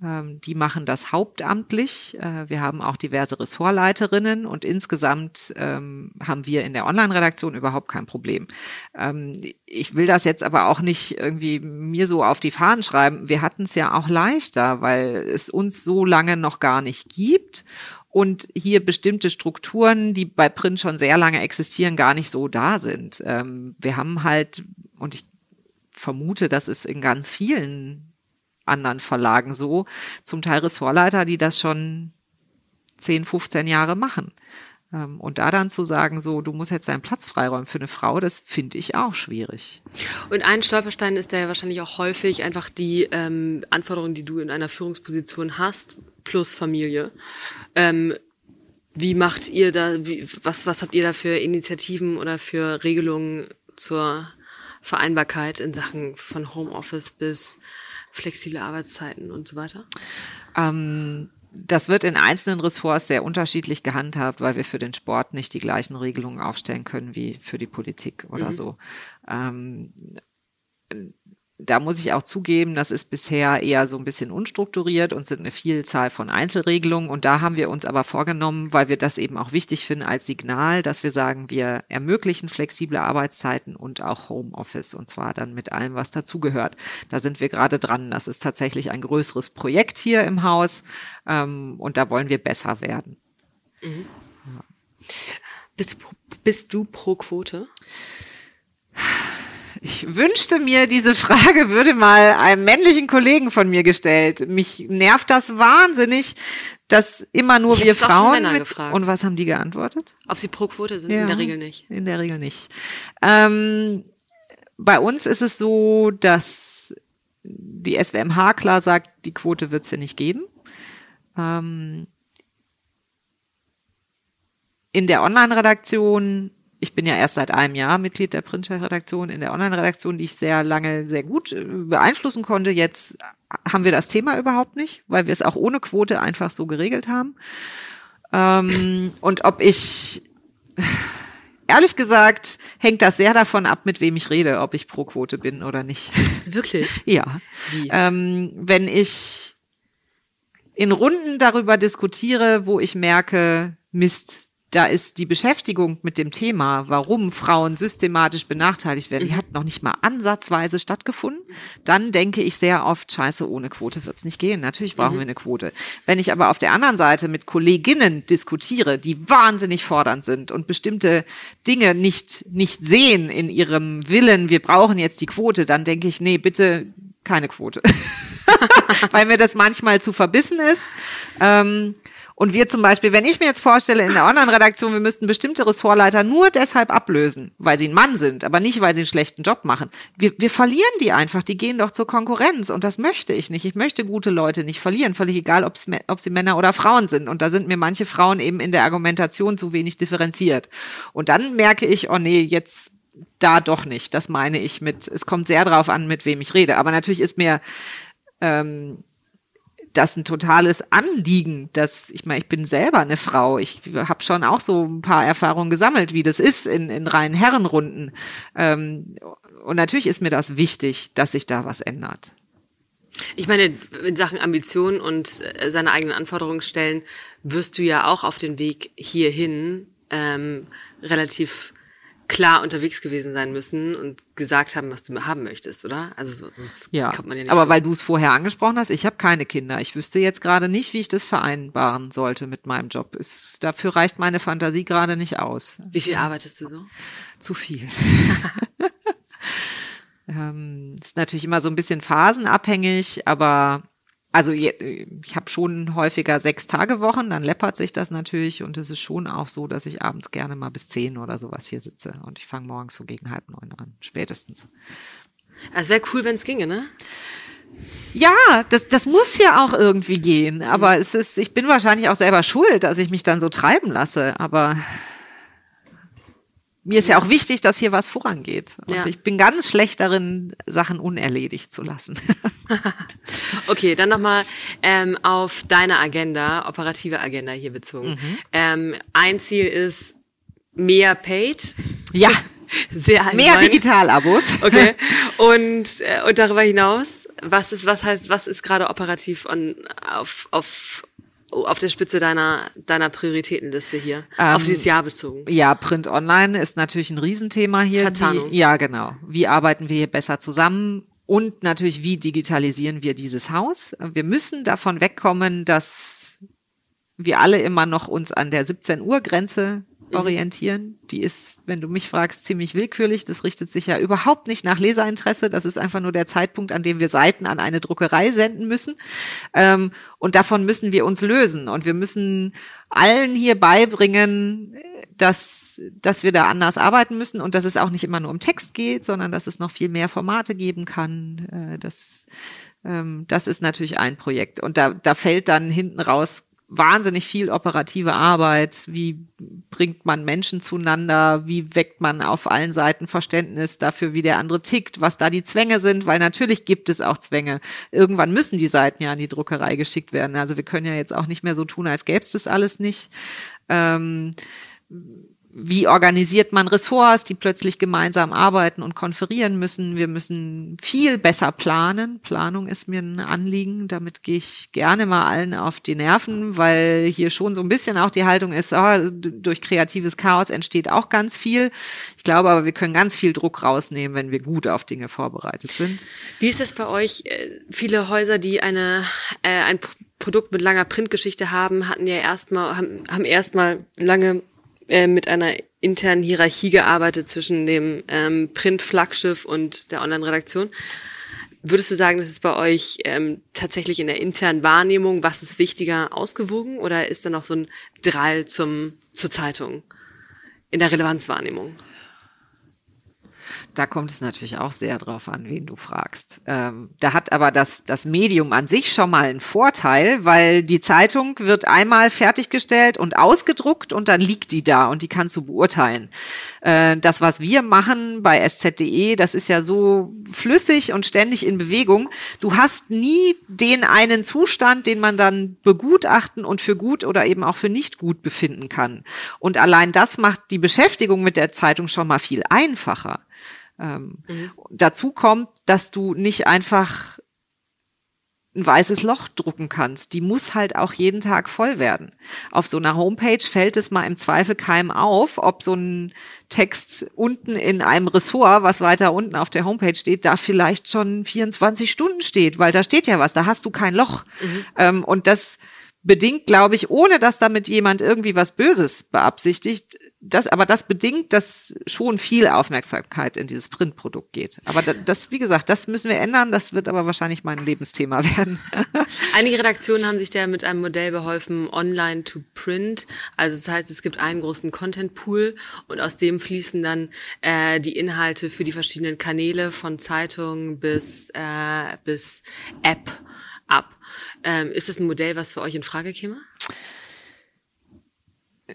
Ähm, die machen das hauptamtlich. Äh, wir haben auch diverse Ressortleiterinnen und insgesamt ähm, haben wir in der Online-Redaktion überhaupt kein Problem. Ähm, ich will das jetzt aber auch nicht irgendwie mir so auf die Fahnen schreiben. Wir hatten es ja auch leichter, weil es uns so lange noch gar nicht gibt und hier bestimmte Strukturen, die bei Print schon sehr lange existieren, gar nicht so da sind. wir haben halt, und ich vermute, das ist in ganz vielen anderen Verlagen so, zum Teil Ressortleiter, die das schon 10, 15 Jahre machen. Ähm, und da dann zu sagen, so, du musst jetzt deinen Platz freiräumen für eine Frau, das finde ich auch schwierig. Und ein Stolperstein ist da ja wahrscheinlich auch häufig einfach die ähm, Anforderungen, die du in einer Führungsposition hast, plus Familie. Ähm, wie macht ihr da, wie, was, was habt ihr da für Initiativen oder für Regelungen zur Vereinbarkeit in Sachen von Homeoffice bis flexible Arbeitszeiten und so weiter? Ähm, das wird in einzelnen Ressorts sehr unterschiedlich gehandhabt, weil wir für den Sport nicht die gleichen Regelungen aufstellen können wie für die Politik oder mhm. so. Ähm, da muss ich auch zugeben, das ist bisher eher so ein bisschen unstrukturiert und sind eine Vielzahl von Einzelregelungen. Und da haben wir uns aber vorgenommen, weil wir das eben auch wichtig finden als Signal, dass wir sagen, wir ermöglichen flexible Arbeitszeiten und auch Homeoffice und zwar dann mit allem, was dazugehört. Da sind wir gerade dran. Das ist tatsächlich ein größeres Projekt hier im Haus ähm, und da wollen wir besser werden. Mhm. Ja. Bist, bist du pro Quote? Ich wünschte mir, diese Frage würde mal einem männlichen Kollegen von mir gestellt. Mich nervt das wahnsinnig, dass immer nur ich wir Frauen mit, gefragt. und was haben die geantwortet? Ob sie pro Quote sind? Ja, in der Regel nicht. In der Regel nicht. Ähm, bei uns ist es so, dass die SWMH klar sagt, die Quote wird es ja nicht geben. Ähm, in der Online-Redaktion ich bin ja erst seit einem Jahr Mitglied der Printredaktion in der Online-Redaktion, die ich sehr lange sehr gut äh, beeinflussen konnte. Jetzt haben wir das Thema überhaupt nicht, weil wir es auch ohne Quote einfach so geregelt haben. Ähm, und ob ich ehrlich gesagt hängt das sehr davon ab, mit wem ich rede, ob ich pro Quote bin oder nicht. Wirklich? ja. Wie? Ähm, wenn ich in Runden darüber diskutiere, wo ich merke, Mist, da ist die Beschäftigung mit dem Thema, warum Frauen systematisch benachteiligt werden, die mhm. hat noch nicht mal ansatzweise stattgefunden. Dann denke ich sehr oft, scheiße, ohne Quote wird's nicht gehen. Natürlich brauchen mhm. wir eine Quote. Wenn ich aber auf der anderen Seite mit Kolleginnen diskutiere, die wahnsinnig fordernd sind und bestimmte Dinge nicht, nicht sehen in ihrem Willen, wir brauchen jetzt die Quote, dann denke ich, nee, bitte keine Quote. Weil mir das manchmal zu verbissen ist. Ähm, Und wir zum Beispiel, wenn ich mir jetzt vorstelle, in der Online-Redaktion, wir müssten bestimmte Ressortleiter nur deshalb ablösen, weil sie ein Mann sind, aber nicht, weil sie einen schlechten Job machen. Wir, wir verlieren die einfach, die gehen doch zur Konkurrenz und das möchte ich nicht. Ich möchte gute Leute nicht verlieren, völlig egal, ob sie Männer oder Frauen sind. Und da sind mir manche Frauen eben in der Argumentation zu wenig differenziert. Und dann merke ich, oh nee, jetzt da doch nicht. Das meine ich mit, es kommt sehr drauf an, mit wem ich rede. Aber natürlich ist mir ähm, das ein totales Anliegen, dass ich meine, ich bin selber eine Frau. Ich habe schon auch so ein paar Erfahrungen gesammelt, wie das ist in, in reinen Herrenrunden. Ähm, und natürlich ist mir das wichtig, dass sich da was ändert. Ich meine, in Sachen Ambition und äh, seine eigenen Anforderungen stellen, wirst du ja auch auf den Weg hierhin ähm, relativ klar unterwegs gewesen sein müssen und gesagt haben, was du haben möchtest, oder? Also so, sonst ja. kommt man ja nicht. Aber so. weil du es vorher angesprochen hast, ich habe keine Kinder. Ich wüsste jetzt gerade nicht, wie ich das vereinbaren sollte mit meinem Job. Ist, dafür reicht meine Fantasie gerade nicht aus. Wie viel arbeitest du so? Zu viel. ähm, ist natürlich immer so ein bisschen phasenabhängig, aber also ich habe schon häufiger sechs Tage Wochen, dann läppert sich das natürlich und es ist schon auch so, dass ich abends gerne mal bis zehn oder sowas hier sitze und ich fange morgens so gegen halb neun an, spätestens. Es wäre cool, wenn es ginge, ne? Ja, das, das muss ja auch irgendwie gehen, aber mhm. es ist, ich bin wahrscheinlich auch selber schuld, dass ich mich dann so treiben lasse, aber mir ist ja auch wichtig, dass hier was vorangeht. Und ja. ich bin ganz schlecht darin, Sachen unerledigt zu lassen. okay, dann nochmal ähm, auf deine Agenda, operative Agenda hier bezogen. Mhm. Ähm, ein Ziel ist mehr Paid. Ja. Sehr allgemein. Mehr Digitalabos. Okay. Und, äh, und darüber hinaus, was ist, was heißt, was ist gerade operativ on, auf, auf auf der Spitze deiner, deiner Prioritätenliste hier, ähm, auf dieses Jahr bezogen? Ja, Print Online ist natürlich ein Riesenthema hier. Verzahnung. Wie, ja, genau. Wie arbeiten wir hier besser zusammen? Und natürlich, wie digitalisieren wir dieses Haus? Wir müssen davon wegkommen, dass wir alle immer noch uns an der 17 Uhr Grenze. Orientieren. Die ist, wenn du mich fragst, ziemlich willkürlich. Das richtet sich ja überhaupt nicht nach Leserinteresse. Das ist einfach nur der Zeitpunkt, an dem wir Seiten an eine Druckerei senden müssen. Ähm, und davon müssen wir uns lösen. Und wir müssen allen hier beibringen, dass, dass wir da anders arbeiten müssen und dass es auch nicht immer nur um Text geht, sondern dass es noch viel mehr Formate geben kann. Äh, das, ähm, das ist natürlich ein Projekt. Und da, da fällt dann hinten raus wahnsinnig viel operative Arbeit. Wie bringt man Menschen zueinander? Wie weckt man auf allen Seiten Verständnis dafür, wie der andere tickt, was da die Zwänge sind? Weil natürlich gibt es auch Zwänge. Irgendwann müssen die Seiten ja an die Druckerei geschickt werden. Also wir können ja jetzt auch nicht mehr so tun, als gäbe es das alles nicht. Ähm, wie organisiert man Ressorts, die plötzlich gemeinsam arbeiten und konferieren müssen. Wir müssen viel besser planen. Planung ist mir ein Anliegen. Damit gehe ich gerne mal allen auf die Nerven, weil hier schon so ein bisschen auch die Haltung ist, oh, durch kreatives Chaos entsteht auch ganz viel. Ich glaube aber, wir können ganz viel Druck rausnehmen, wenn wir gut auf Dinge vorbereitet sind. Wie ist es bei euch? Äh, viele Häuser, die eine, äh, ein Produkt mit langer Printgeschichte haben, hatten ja erstmal, haben, haben erstmal lange äh, mit einer internen Hierarchie gearbeitet zwischen dem ähm, Print-Flaggschiff und der Online-Redaktion. Würdest du sagen, das ist bei euch ähm, tatsächlich in der internen Wahrnehmung, was ist wichtiger, ausgewogen oder ist da noch so ein Drall zum, zur Zeitung in der Relevanzwahrnehmung? Da kommt es natürlich auch sehr drauf an, wen du fragst. Ähm, da hat aber das, das Medium an sich schon mal einen Vorteil, weil die Zeitung wird einmal fertiggestellt und ausgedruckt und dann liegt die da und die kannst du beurteilen. Äh, das, was wir machen bei SZ.de, das ist ja so flüssig und ständig in Bewegung. Du hast nie den einen Zustand, den man dann begutachten und für gut oder eben auch für nicht gut befinden kann. Und allein das macht die Beschäftigung mit der Zeitung schon mal viel einfacher. Ähm, mhm. Dazu kommt, dass du nicht einfach ein weißes Loch drucken kannst. Die muss halt auch jeden Tag voll werden. Auf so einer Homepage fällt es mal im Zweifel keinem auf, ob so ein Text unten in einem Ressort, was weiter unten auf der Homepage steht, da vielleicht schon 24 Stunden steht, weil da steht ja was, da hast du kein Loch. Mhm. Ähm, und das bedingt, glaube ich, ohne dass damit jemand irgendwie was Böses beabsichtigt, das, aber das bedingt, dass schon viel Aufmerksamkeit in dieses Printprodukt geht. Aber das, wie gesagt, das müssen wir ändern. Das wird aber wahrscheinlich mein Lebensthema werden. Einige Redaktionen haben sich da mit einem Modell beholfen, online to print. Also das heißt, es gibt einen großen Content Pool und aus dem fließen dann äh, die Inhalte für die verschiedenen Kanäle von Zeitung bis äh, bis App ab. Ähm, ist das ein Modell, was für euch in Frage käme?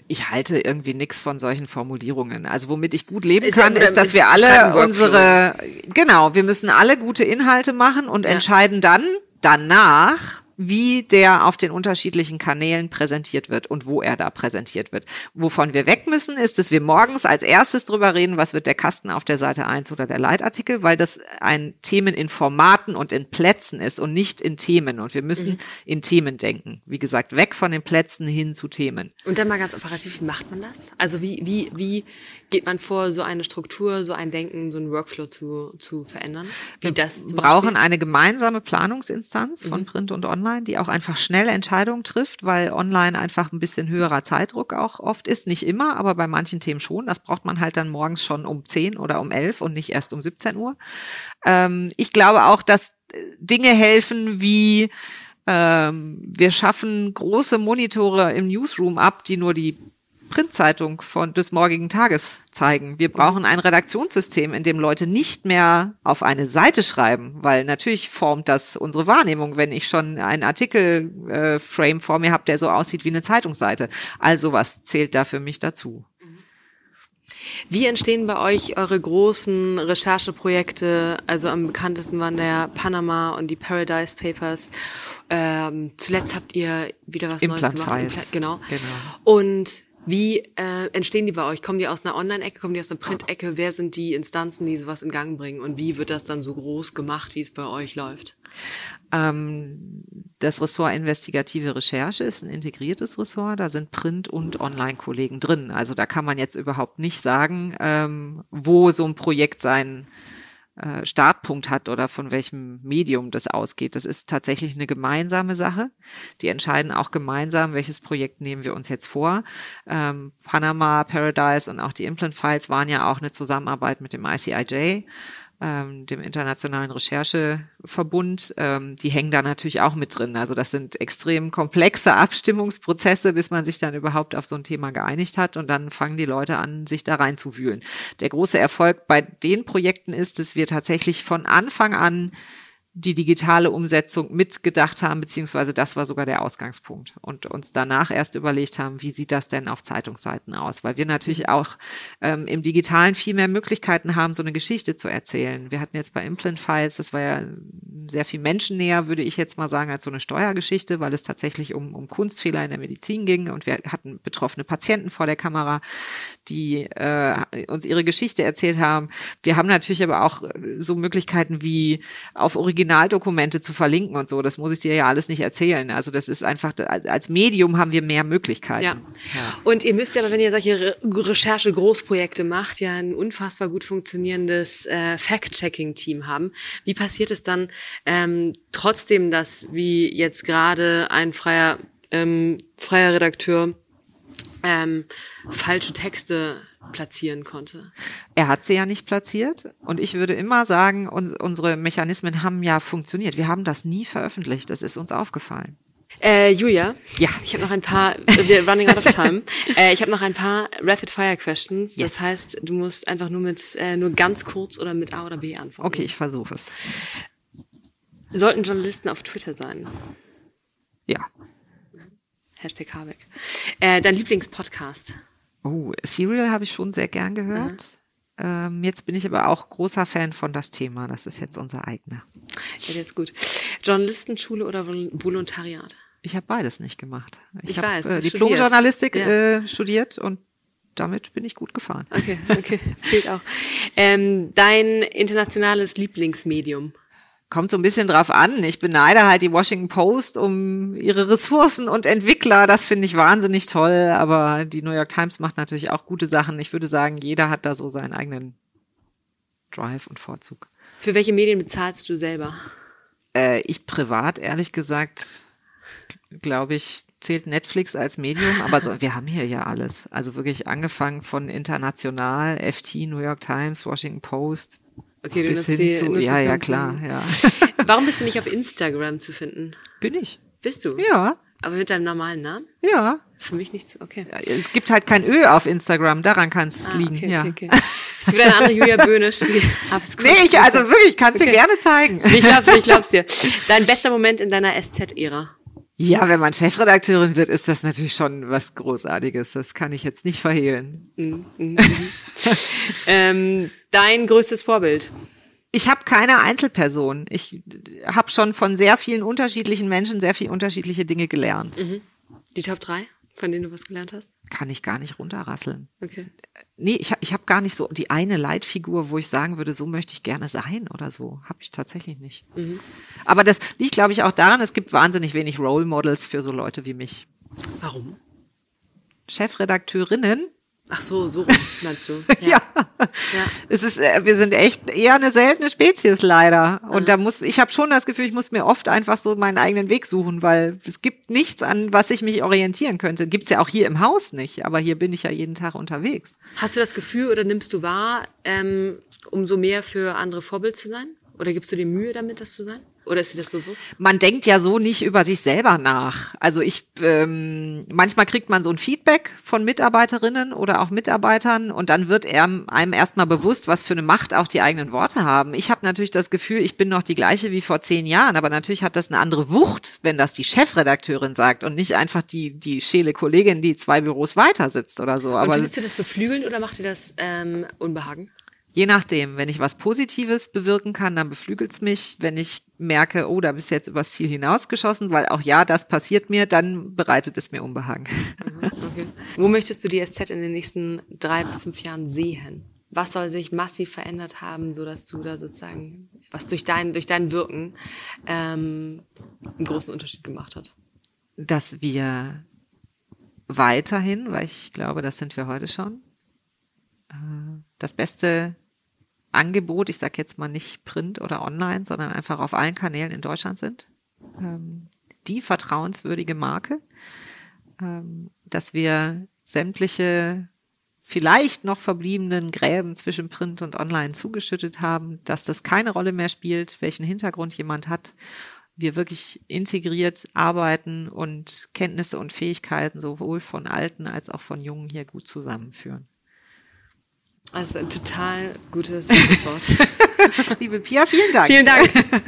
ich halte irgendwie nichts von solchen Formulierungen. Also womit ich gut leben ist kann, ja, ist, dass wir alle unsere, genau, wir müssen alle gute Inhalte machen und ja. entscheiden dann danach, wie der auf den unterschiedlichen Kanälen präsentiert wird und wo er da präsentiert wird. Wovon wir weg müssen, ist, dass wir morgens als erstes drüber reden, was wird der Kasten auf der Seite 1 oder der Leitartikel, weil das ein Themen in Formaten und in Plätzen ist und nicht in Themen. Und wir müssen mhm. in Themen denken. Wie gesagt, weg von den Plätzen hin zu Themen. Und dann mal ganz operativ, wie macht man das? Also wie, wie, wie geht man vor, so eine Struktur, so ein Denken, so ein Workflow zu, zu verändern? Wie wir das brauchen Beispiel? eine gemeinsame Planungsinstanz von mhm. Print und Online, die auch einfach schnell Entscheidungen trifft, weil online einfach ein bisschen höherer Zeitdruck auch oft ist. Nicht immer, aber bei manchen Themen schon. Das braucht man halt dann morgens schon um 10 oder um 11 und nicht erst um 17 Uhr. Ähm, ich glaube auch, dass Dinge helfen wie ähm, wir schaffen große Monitore im Newsroom ab, die nur die Printzeitung von des morgigen Tages zeigen. Wir brauchen ein Redaktionssystem, in dem Leute nicht mehr auf eine Seite schreiben, weil natürlich formt das unsere Wahrnehmung, wenn ich schon einen Artikelframe äh, vor mir habe, der so aussieht wie eine Zeitungsseite. Also was zählt da für mich dazu? Wie entstehen bei euch eure großen Rechercheprojekte? Also am bekanntesten waren der Panama und die Paradise Papers. Ähm, zuletzt habt ihr wieder was Implant Neues gemacht. Files. Genau. genau. Und wie äh, entstehen die bei euch? Kommen die aus einer Online-Ecke, kommen die aus einer Print-Ecke? Wer sind die Instanzen, die sowas in Gang bringen? Und wie wird das dann so groß gemacht, wie es bei euch läuft? Ähm, das Ressort Investigative Recherche ist ein integriertes Ressort. Da sind Print- und Online-Kollegen drin. Also da kann man jetzt überhaupt nicht sagen, ähm, wo so ein Projekt sein äh, Startpunkt hat oder von welchem Medium das ausgeht. Das ist tatsächlich eine gemeinsame Sache. Die entscheiden auch gemeinsam, welches Projekt nehmen wir uns jetzt vor. Ähm, Panama, Paradise und auch die Implant Files waren ja auch eine Zusammenarbeit mit dem ICIJ ähm, dem Internationalen Rechercheverbund, ähm, die hängen da natürlich auch mit drin. Also das sind extrem komplexe Abstimmungsprozesse, bis man sich dann überhaupt auf so ein Thema geeinigt hat und dann fangen die Leute an, sich da reinzuwühlen. Der große Erfolg bei den Projekten ist, dass wir tatsächlich von Anfang an die digitale Umsetzung mitgedacht haben, beziehungsweise das war sogar der Ausgangspunkt und uns danach erst überlegt haben, wie sieht das denn auf Zeitungsseiten aus, weil wir natürlich mhm. auch ähm, im Digitalen viel mehr Möglichkeiten haben, so eine Geschichte zu erzählen. Wir hatten jetzt bei Implant Files, das war ja sehr viel menschennäher, würde ich jetzt mal sagen, als so eine Steuergeschichte, weil es tatsächlich um, um Kunstfehler in der Medizin ging und wir hatten betroffene Patienten vor der Kamera, die äh, uns ihre Geschichte erzählt haben. Wir haben natürlich aber auch so Möglichkeiten wie auf Original Originaldokumente zu verlinken und so. Das muss ich dir ja alles nicht erzählen. Also das ist einfach, als Medium haben wir mehr Möglichkeiten. Ja. ja. Und ihr müsst ja, wenn ihr solche Recherche-Großprojekte macht, ja ein unfassbar gut funktionierendes äh, Fact-Checking-Team haben. Wie passiert es dann ähm, trotzdem, dass wie jetzt gerade ein freier, ähm, freier Redakteur ähm, falsche Texte platzieren konnte. Er hat sie ja nicht platziert und ich würde immer sagen, uns, unsere Mechanismen haben ja funktioniert. Wir haben das nie veröffentlicht, das ist uns aufgefallen. Äh, Julia, ja, ich habe noch ein paar, wir running out of time. äh, ich habe noch ein paar Rapid Fire Questions. Yes. Das heißt, du musst einfach nur mit äh, nur ganz kurz oder mit A oder B antworten. Okay, ich versuche es. Sollten Journalisten auf Twitter sein? Ja. Hashtag Habeck. Äh, dein Lieblingspodcast? Oh, Serial habe ich schon sehr gern gehört. Mhm. Ähm, jetzt bin ich aber auch großer Fan von das Thema. Das ist jetzt unser eigener. Ja, der ist gut. Journalistenschule oder Volontariat? Ich habe beides nicht gemacht. Ich, ich habe äh, Diplomjournalistik ja. äh, studiert und damit bin ich gut gefahren. Okay, okay, zählt auch. Ähm, dein internationales Lieblingsmedium? Kommt so ein bisschen drauf an. Ich beneide halt die Washington Post um ihre Ressourcen und Entwickler. Das finde ich wahnsinnig toll. Aber die New York Times macht natürlich auch gute Sachen. Ich würde sagen, jeder hat da so seinen eigenen Drive und Vorzug. Für welche Medien bezahlst du selber? Äh, ich privat, ehrlich gesagt, glaube ich, zählt Netflix als Medium, aber so, wir haben hier ja alles. Also wirklich angefangen von international, FT, New York Times, Washington Post. Okay, du nutzt die, zu, nutzt ja, ja, klar, ja. Warum bist du nicht auf Instagram zu finden? Bin ich. Bist du? Ja, Aber mit deinem normalen Namen? ja. Für mich nicht so. Okay. Es gibt halt kein Ö auf Instagram, daran kann es Ah, liegen. okay, ja. okay, okay. Es gibt eine andere Julia Böhnisch. Nee, ich, also wirklich, kannst du Okay. gerne zeigen. Ich glaub's dir, ich glaub's dir. Dein bester Moment in deiner SZ-Ära? Ja, wenn man Chefredakteurin wird, ist das natürlich schon was Großartiges. Das kann ich jetzt nicht verhehlen. Ähm, dein größtes Vorbild? Ich habe keine Einzelperson. Ich habe schon von sehr vielen unterschiedlichen Menschen sehr viel unterschiedliche Dinge gelernt. Die Top 3, von denen du was gelernt hast? Kann ich gar nicht runterrasseln. Okay. Nee, ich habe ich hab gar nicht so die eine Leitfigur, wo ich sagen würde, so möchte ich gerne sein oder so. Habe ich tatsächlich nicht. Aber das liegt, glaube ich, auch daran, es gibt wahnsinnig wenig Role Models für so Leute wie mich. Warum? Chefredakteurinnen Ach so, so rum, meinst du? Ja. Es ist, äh, wir sind echt eher eine seltene Spezies leider. Und da muss, ich habe schon das Gefühl, ich muss mir oft einfach so meinen eigenen Weg suchen, weil es gibt nichts, an was ich mich orientieren könnte. Gibt's ja auch hier im Haus nicht, aber hier bin ich ja jeden Tag unterwegs. Hast du das Gefühl oder nimmst du wahr, ähm, umso mehr für andere Vorbild zu sein? Oder gibst du dir Mühe damit, das zu sein? Oder ist dir das bewusst? Man denkt ja so nicht über sich selber nach. Also ich, ähm, manchmal kriegt man so ein Feedback von Mitarbeiterinnen oder auch Mitarbeitern und dann wird einem, erstmal bewusst, was für eine Macht auch die eigenen Worte haben. Ich habe natürlich das Gefühl, ich bin noch die gleiche wie vor zehn Jahren, aber natürlich hat das eine andere Wucht, wenn das die Chefredakteurin sagt und nicht einfach die, die schäle Kollegin, die zwei Büros weiter sitzt oder so. Und Aber findest du das beflügelnd oder macht dir das ähm, Unbehagen? Je nachdem, wenn ich was Positives bewirken kann, dann beflügelt's mich. Wenn ich merke, oh, da bist du jetzt übers Ziel hinausgeschossen, weil auch ja, das passiert mir, dann bereitet es mir Unbehagen. Okay. Wo möchtest du die SZ in den nächsten drei bis fünf Jahren sehen? Was soll sich massiv verändert haben, so dass du da sozusagen, was durch dein, durch dein Wirken ähm, einen großen Unterschied gemacht hat? Dass wir weiterhin, weil ich glaube, das sind wir heute schon, äh, das beste Angebot, ich sage jetzt mal nicht Print oder Online, sondern einfach auf allen Kanälen in Deutschland sind. Ähm, die vertrauenswürdige Marke, ähm, dass wir sämtliche vielleicht noch verbliebenen Gräben zwischen Print und Online zugeschüttet haben, dass das keine Rolle mehr spielt, welchen Hintergrund jemand hat. Wir wirklich integriert arbeiten und Kenntnisse und Fähigkeiten sowohl von Alten als auch von Jungen hier gut zusammenführen. Das ist ein total gutes Wort. Liebe Pia, vielen Dank. Vielen Dank.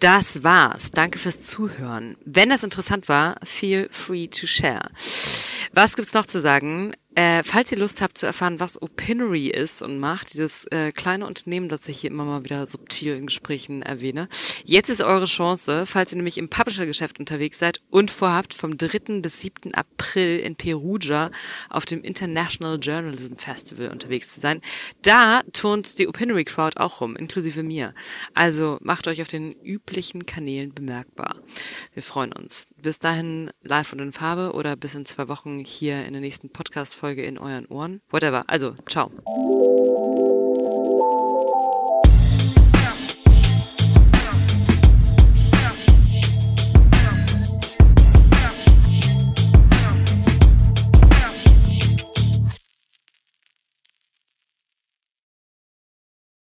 Das war's. Danke fürs Zuhören. Wenn das interessant war, feel free to share. Was gibt's noch zu sagen? Äh, falls ihr Lust habt zu erfahren, was Opinory ist und macht, dieses äh, kleine Unternehmen, das ich hier immer mal wieder subtil in Gesprächen erwähne, jetzt ist eure Chance, falls ihr nämlich im Publisher-Geschäft unterwegs seid und vorhabt, vom 3. bis 7. April in Perugia auf dem International Journalism Festival unterwegs zu sein. Da turnt die Opinory Crowd auch rum, inklusive mir. Also macht euch auf den üblichen Kanälen bemerkbar. Wir freuen uns. Bis dahin live und in Farbe oder bis in zwei Wochen hier in der nächsten Podcast-Folge in euren Ohren. Whatever. Also, ciao.